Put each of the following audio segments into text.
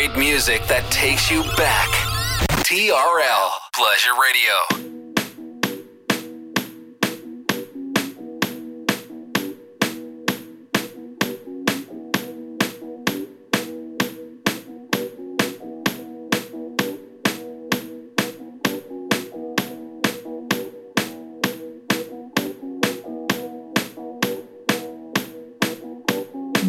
great music that takes you back. TRL Pleasure Radio.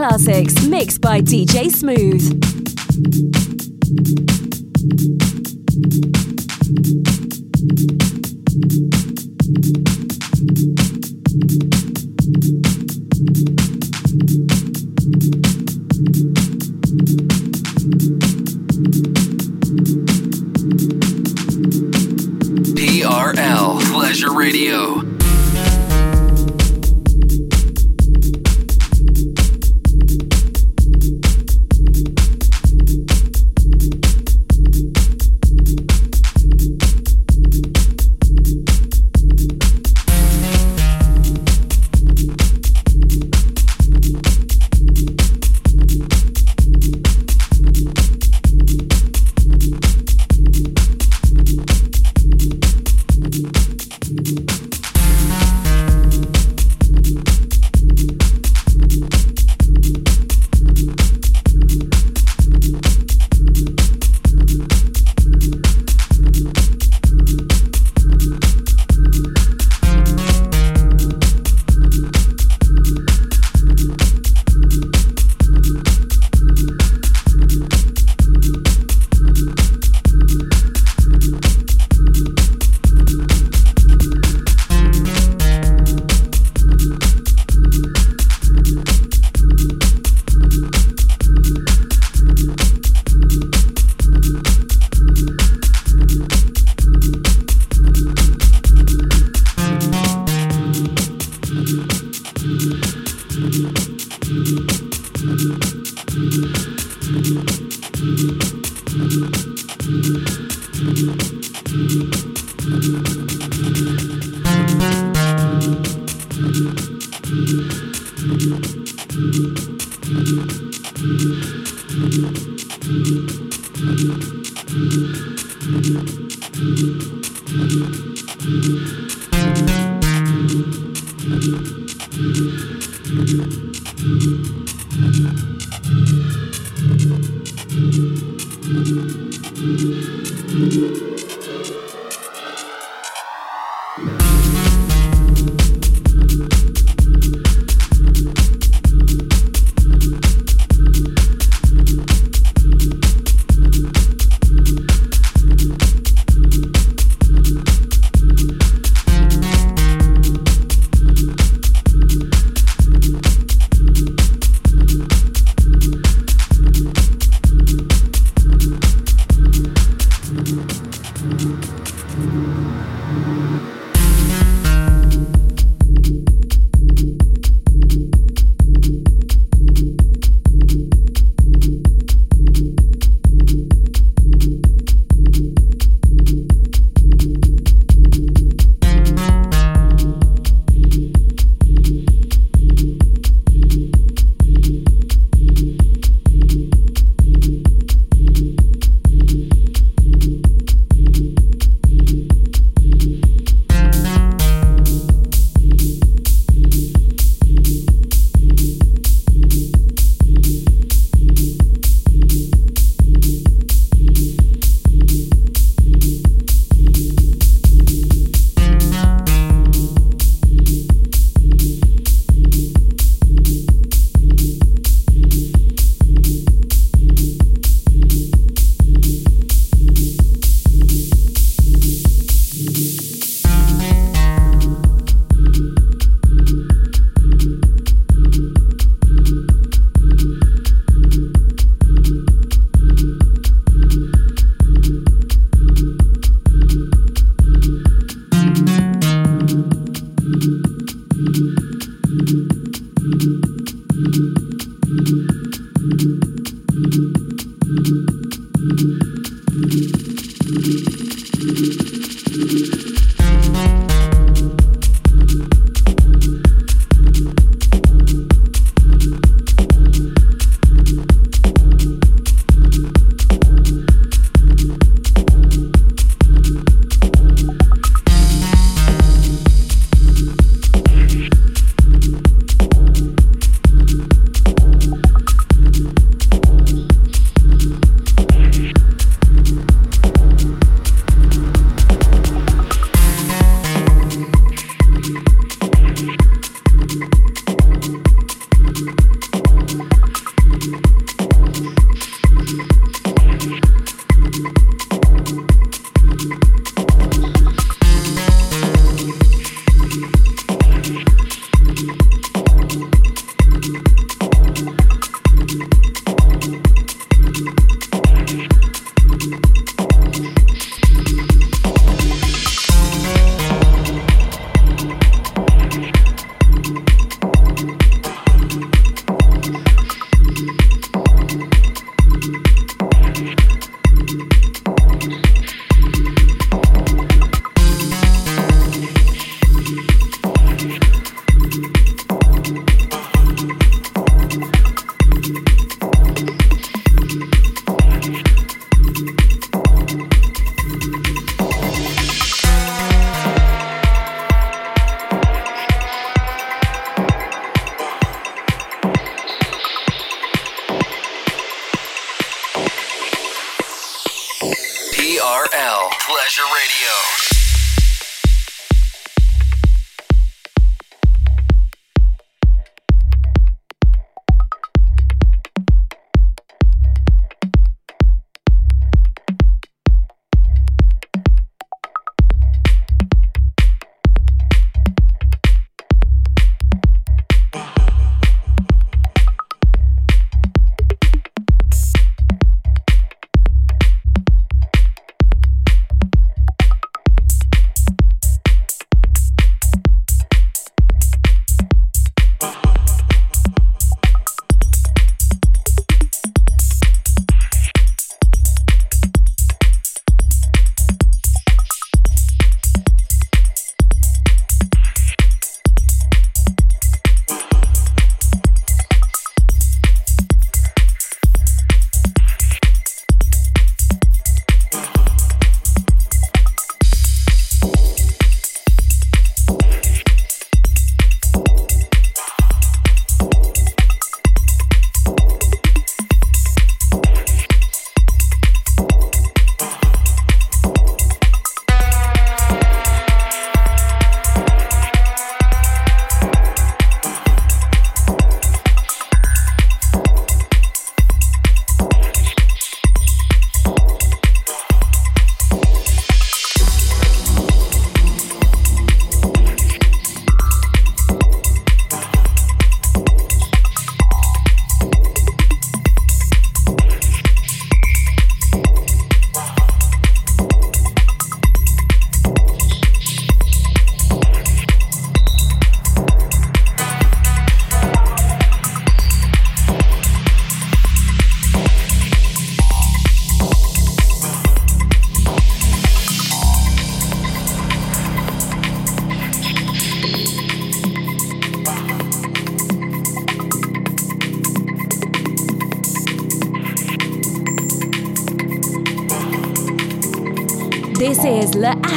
Classics, mixed by DJ Smooth.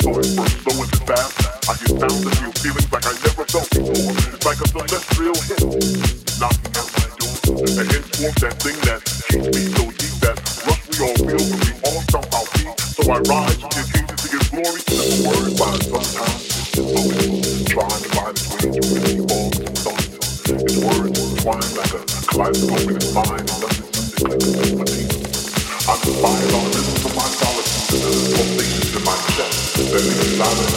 soaring from fast. I hear sounds and feel feelings like I never felt before. It's like a celestial hit knocking at my door. And henceforth that thing that keeps me so deep that rush we all feel we all somehow feel. So I rise to give Jesus to give glory to the word by sometimes. It's trying to find its way to really all something. Its words twine like a kaleidoscope in its mind.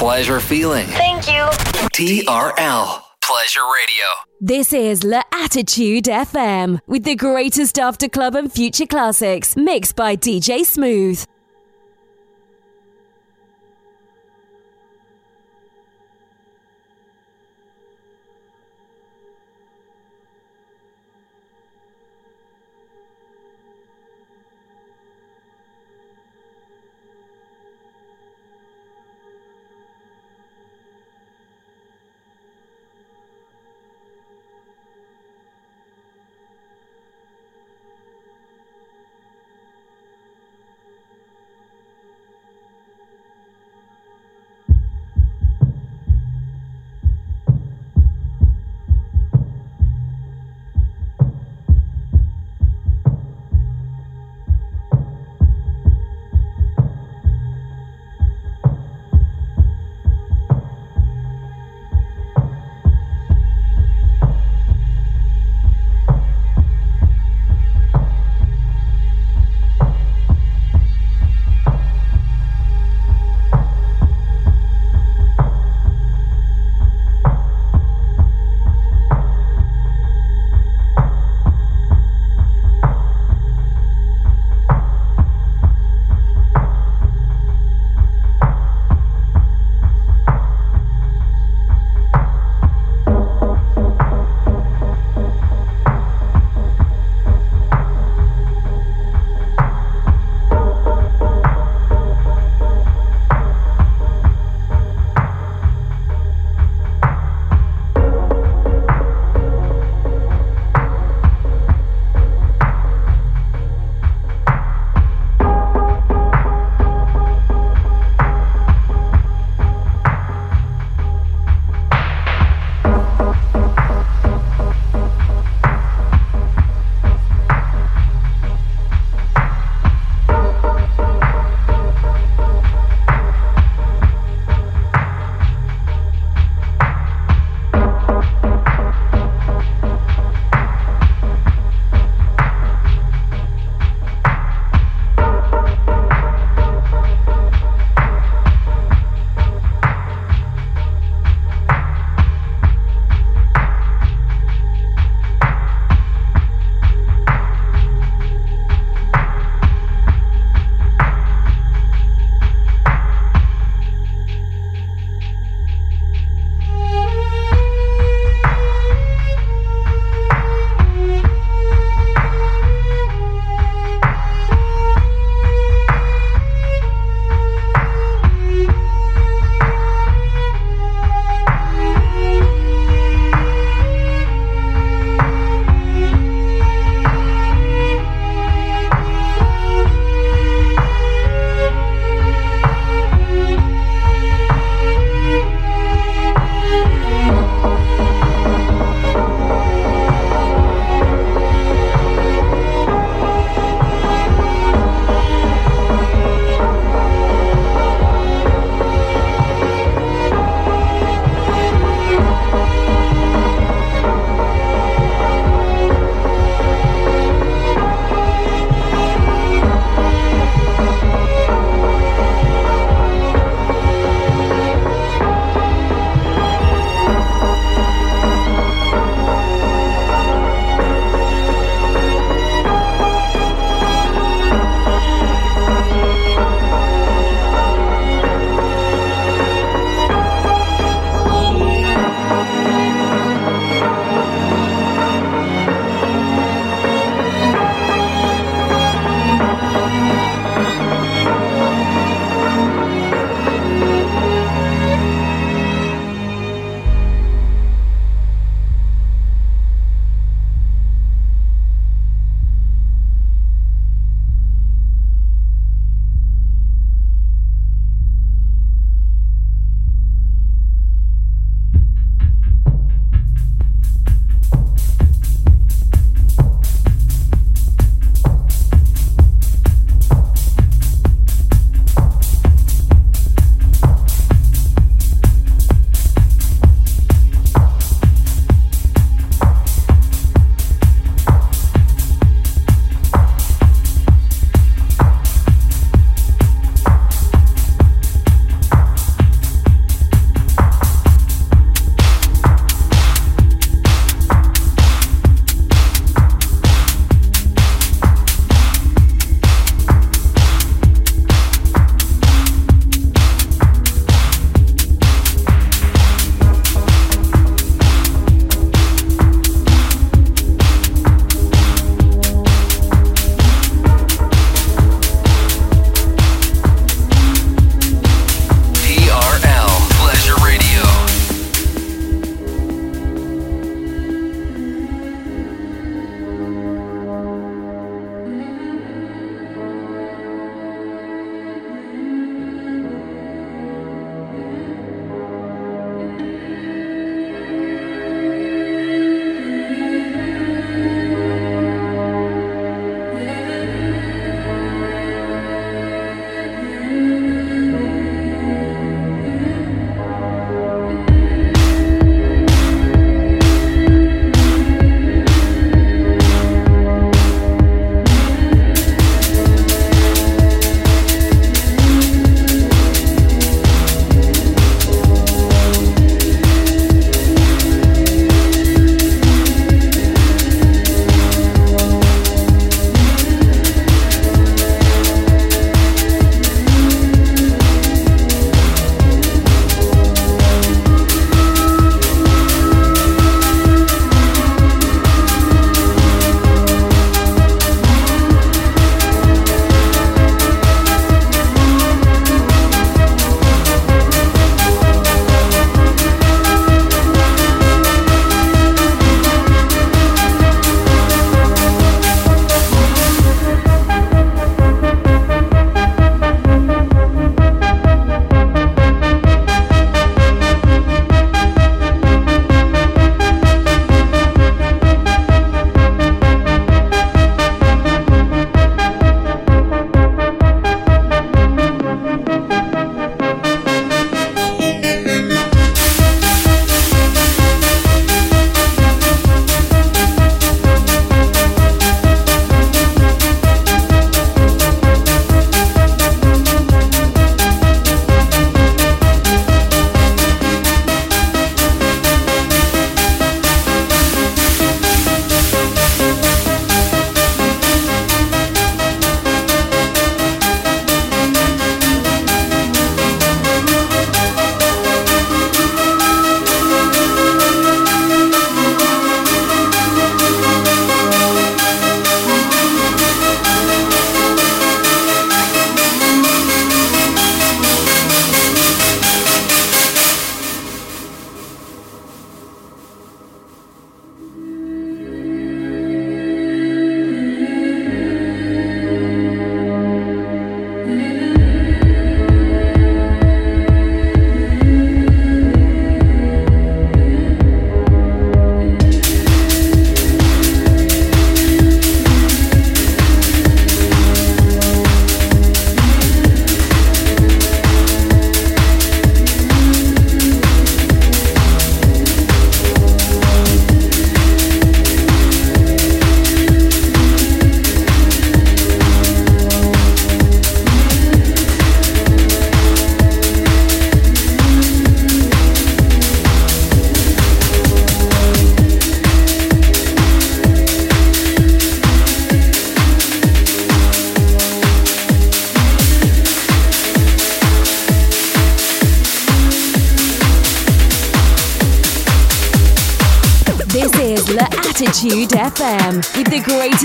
Pleasure feeling. Thank you. TRL Pleasure Radio. This is La Attitude FM with the greatest after club and future classics mixed by DJ Smooth.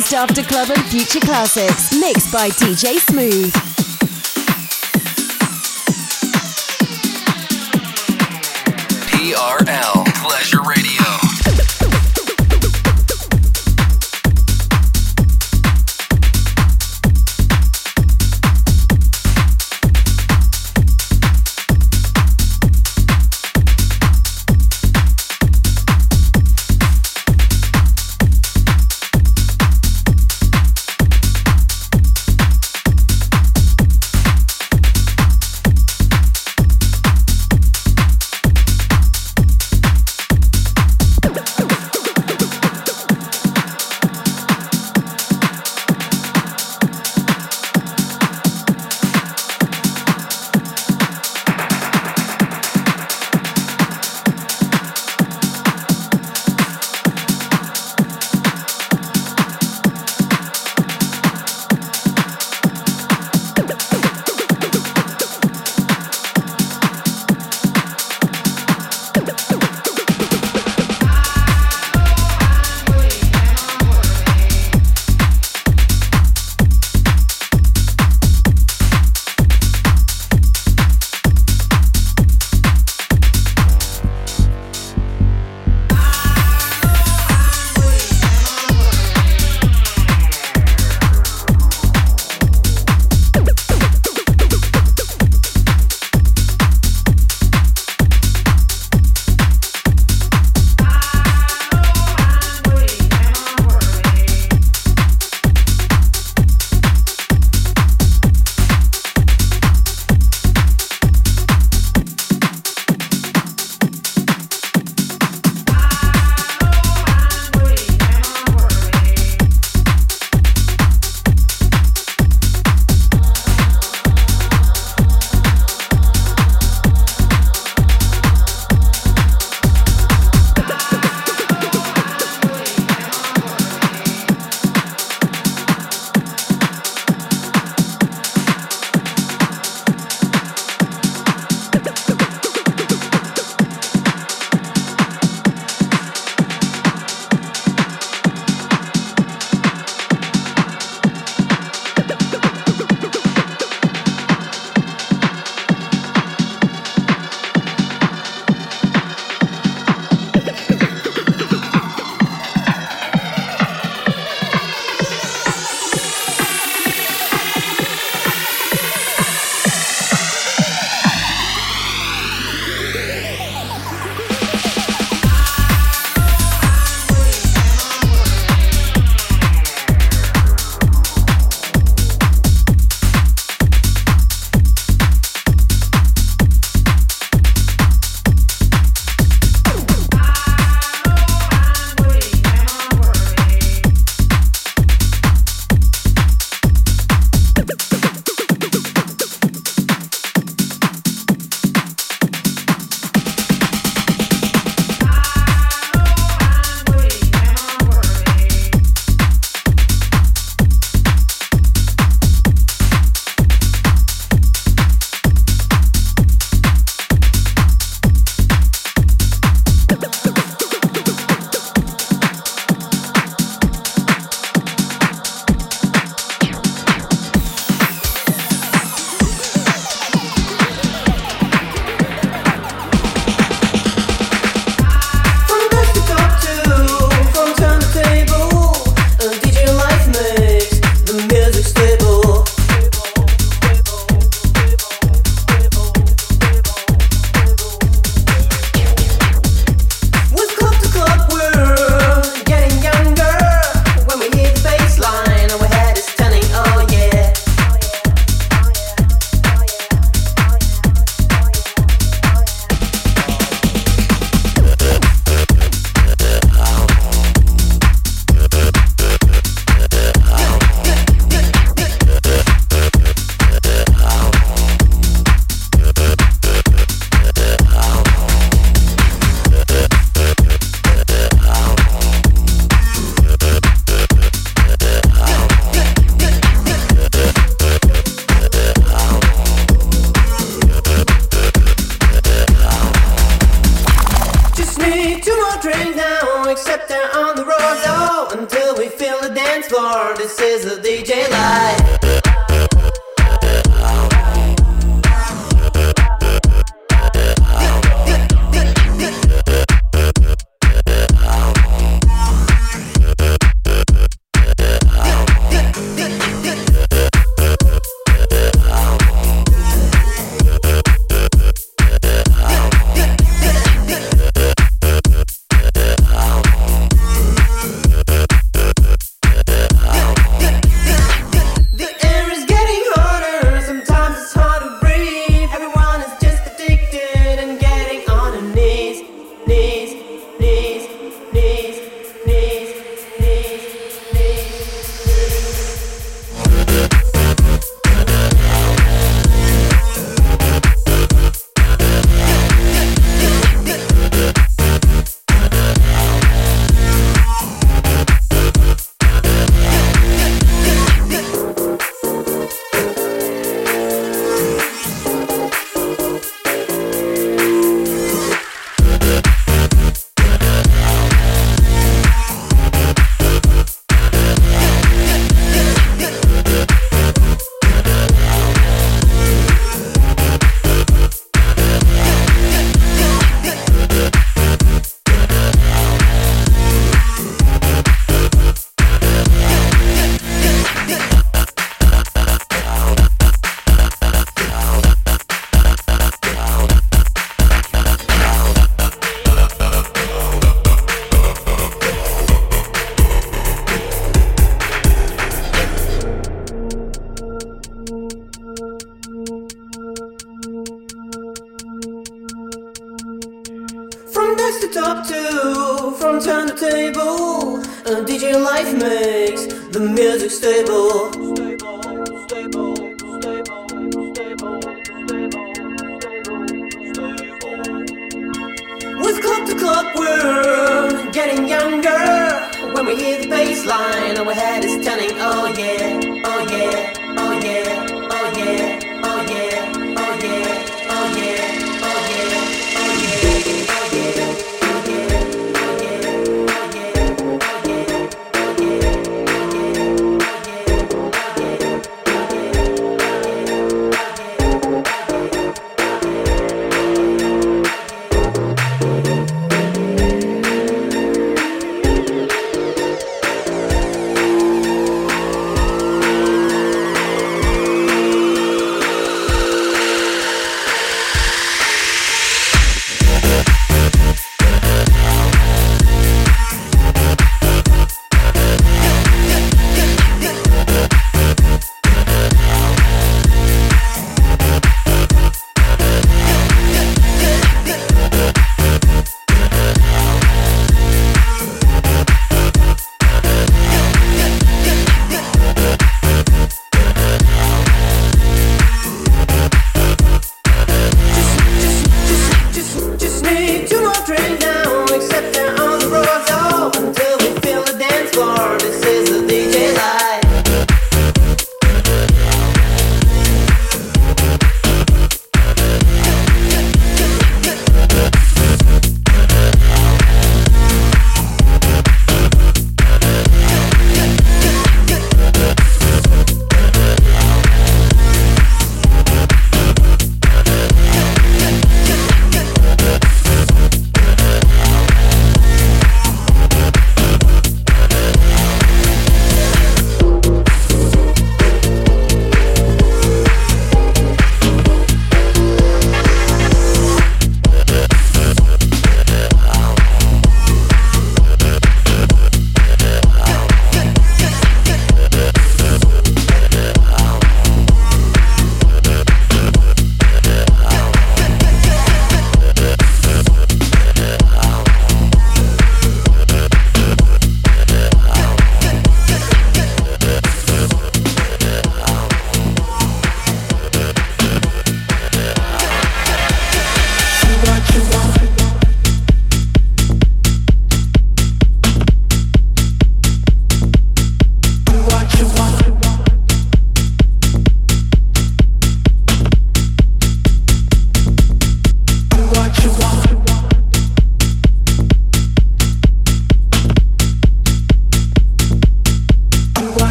Greatest after club and future classics mixed by DJ Smooth.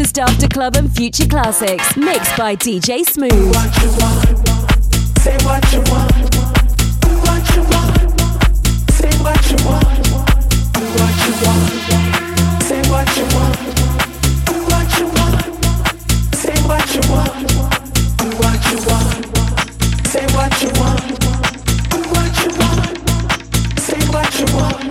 latest After Club and Future classics, mixed by DJ Smooth. what you want.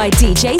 By DJ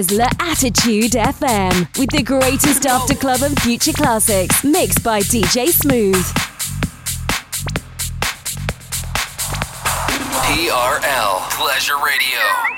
is La Attitude FM with the greatest after club and future classics mixed by DJ Smooth. TRL Pleasure Radio.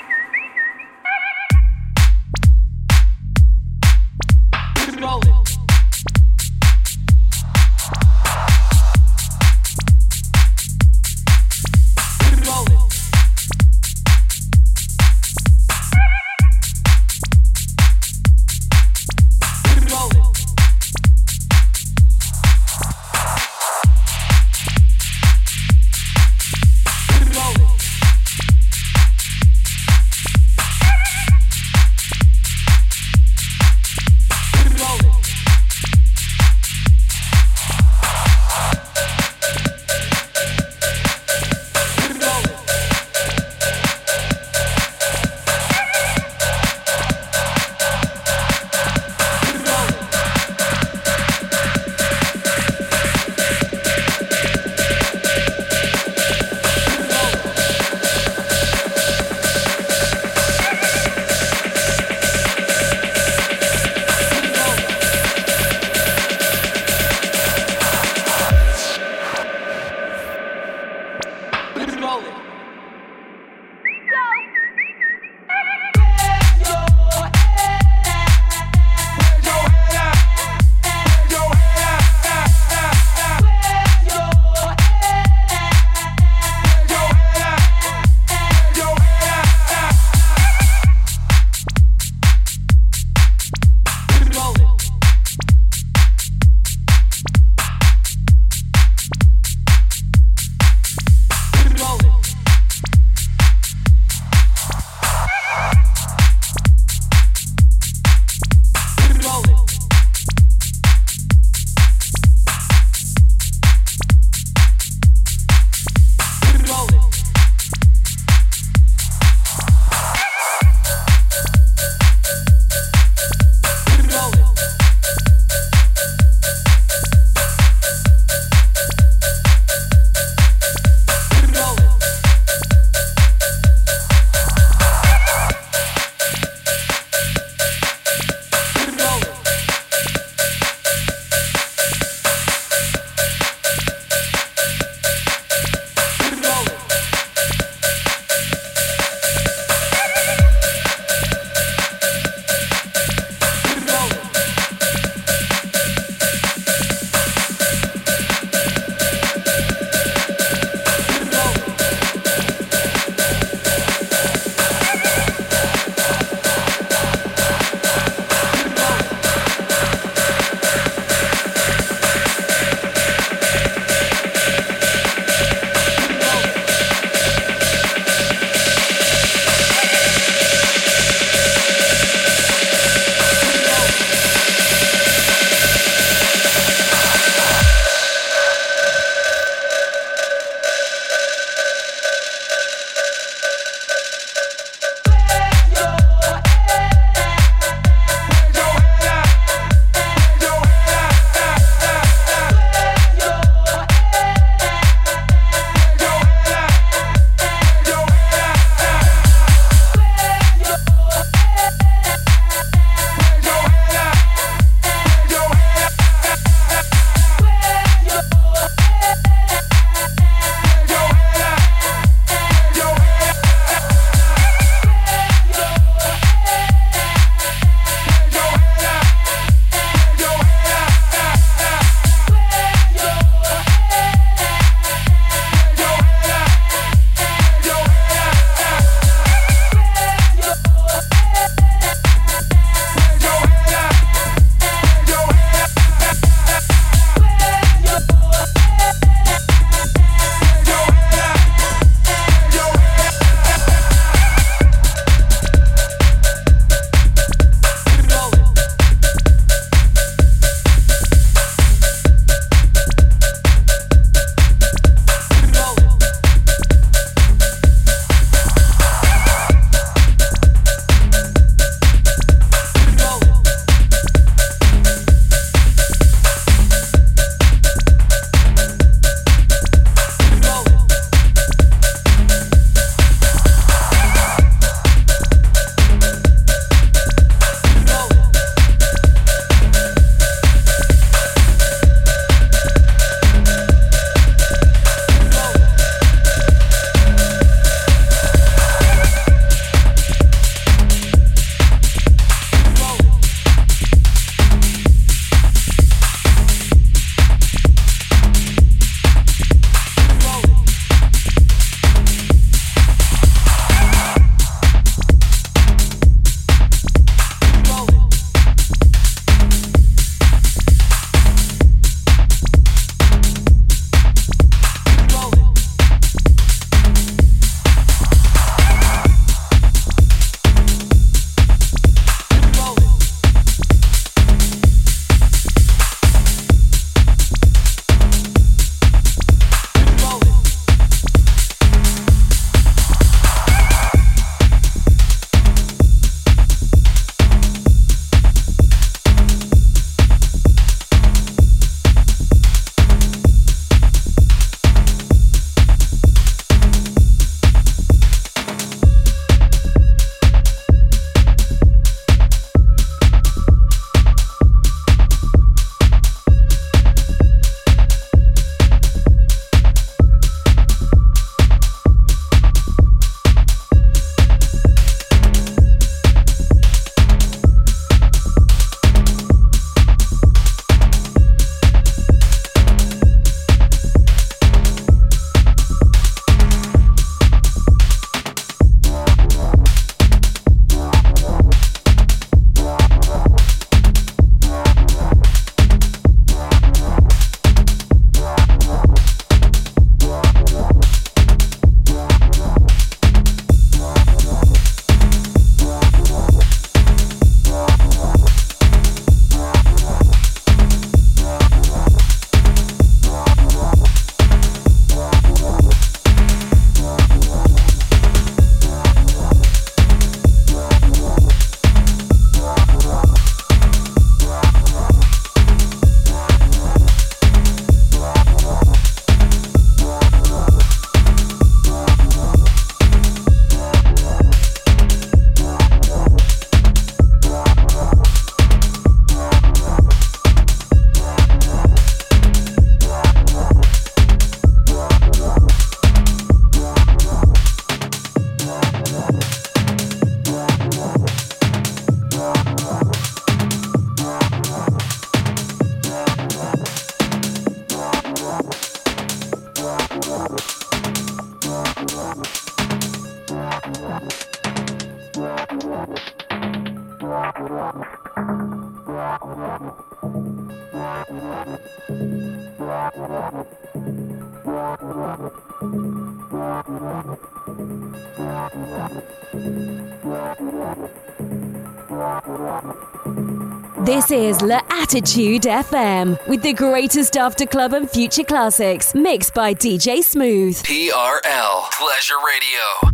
L'Attitude FM with the greatest after club and future classics mixed by DJ Smooth. TRL Pleasure Radio.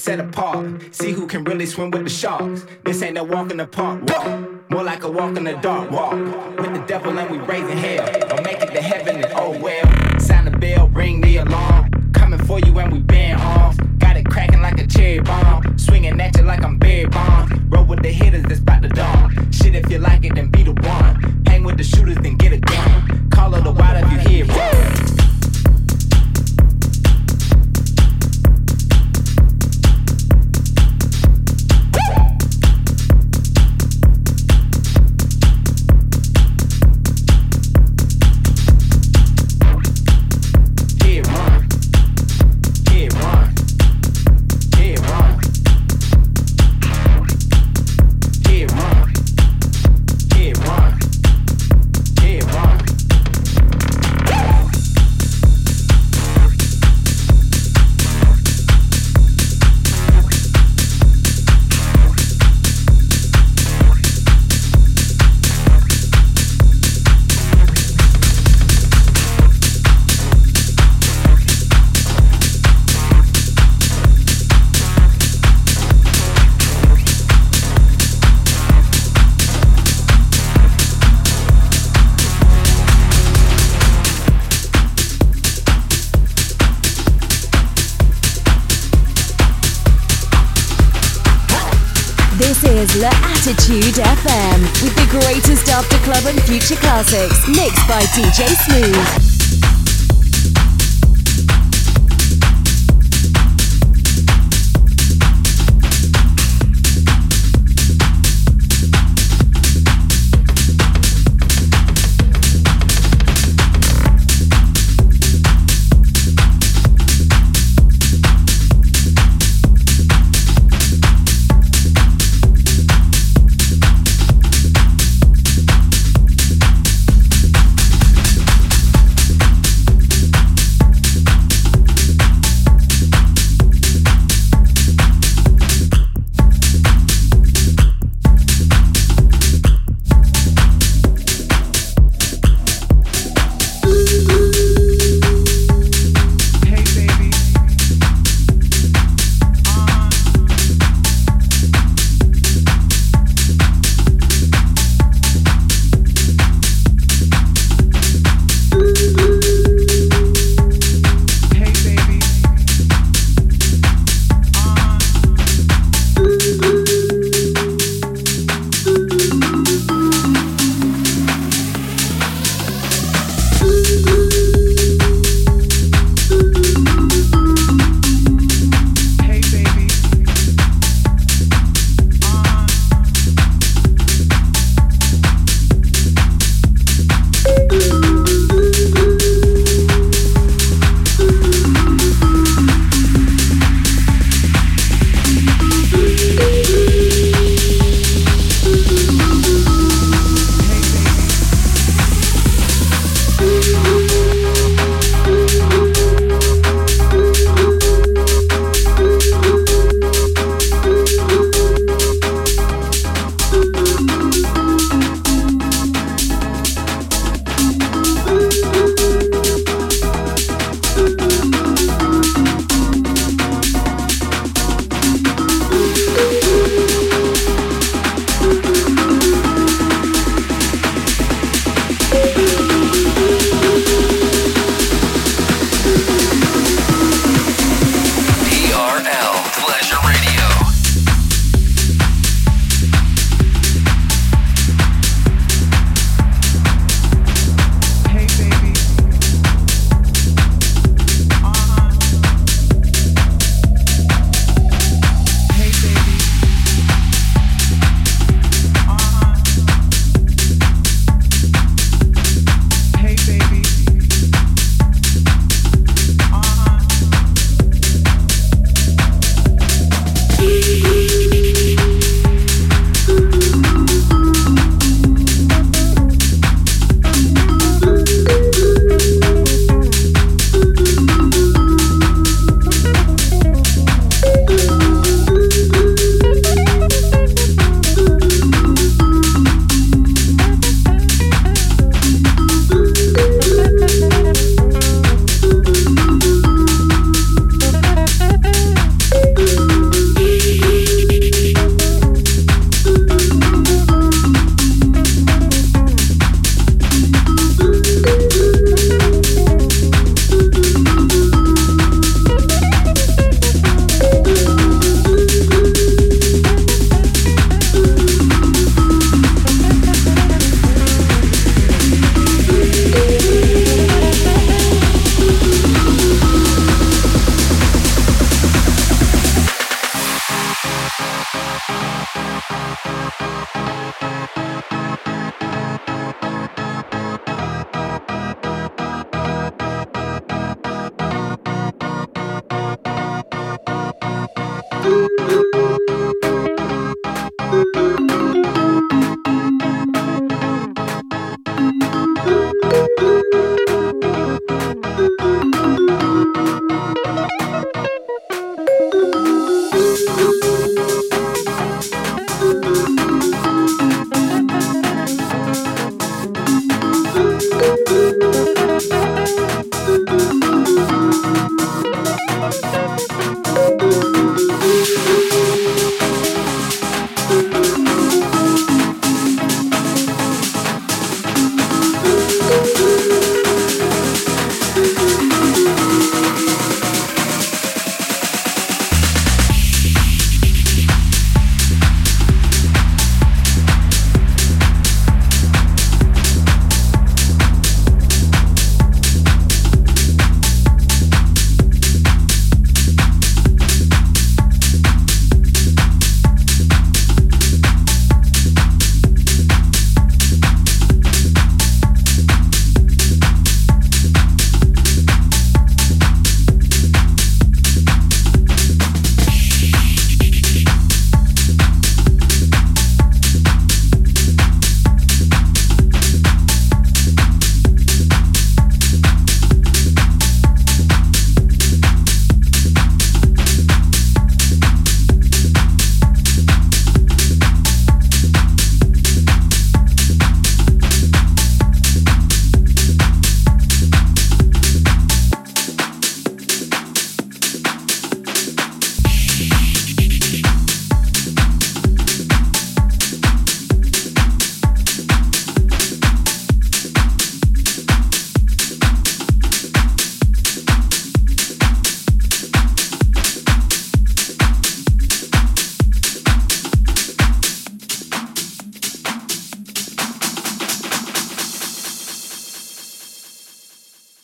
Set apart. See who can really swim with the sharks. This ain't no walk in the park walk. More like a walk in the dark walk. With the devil and we raising hell. Or make it to heaven and oh well. Sound the bell, ring the alarm. Coming for you and we been off. Got it cracking like a cherry bomb. Swinging at you like I'm Barry Bond. Roll with the hitters that's about to dawn. Shit, if you like it, then be the one. Hang with the shooters, then get a gun. Call her the wild if you hear it.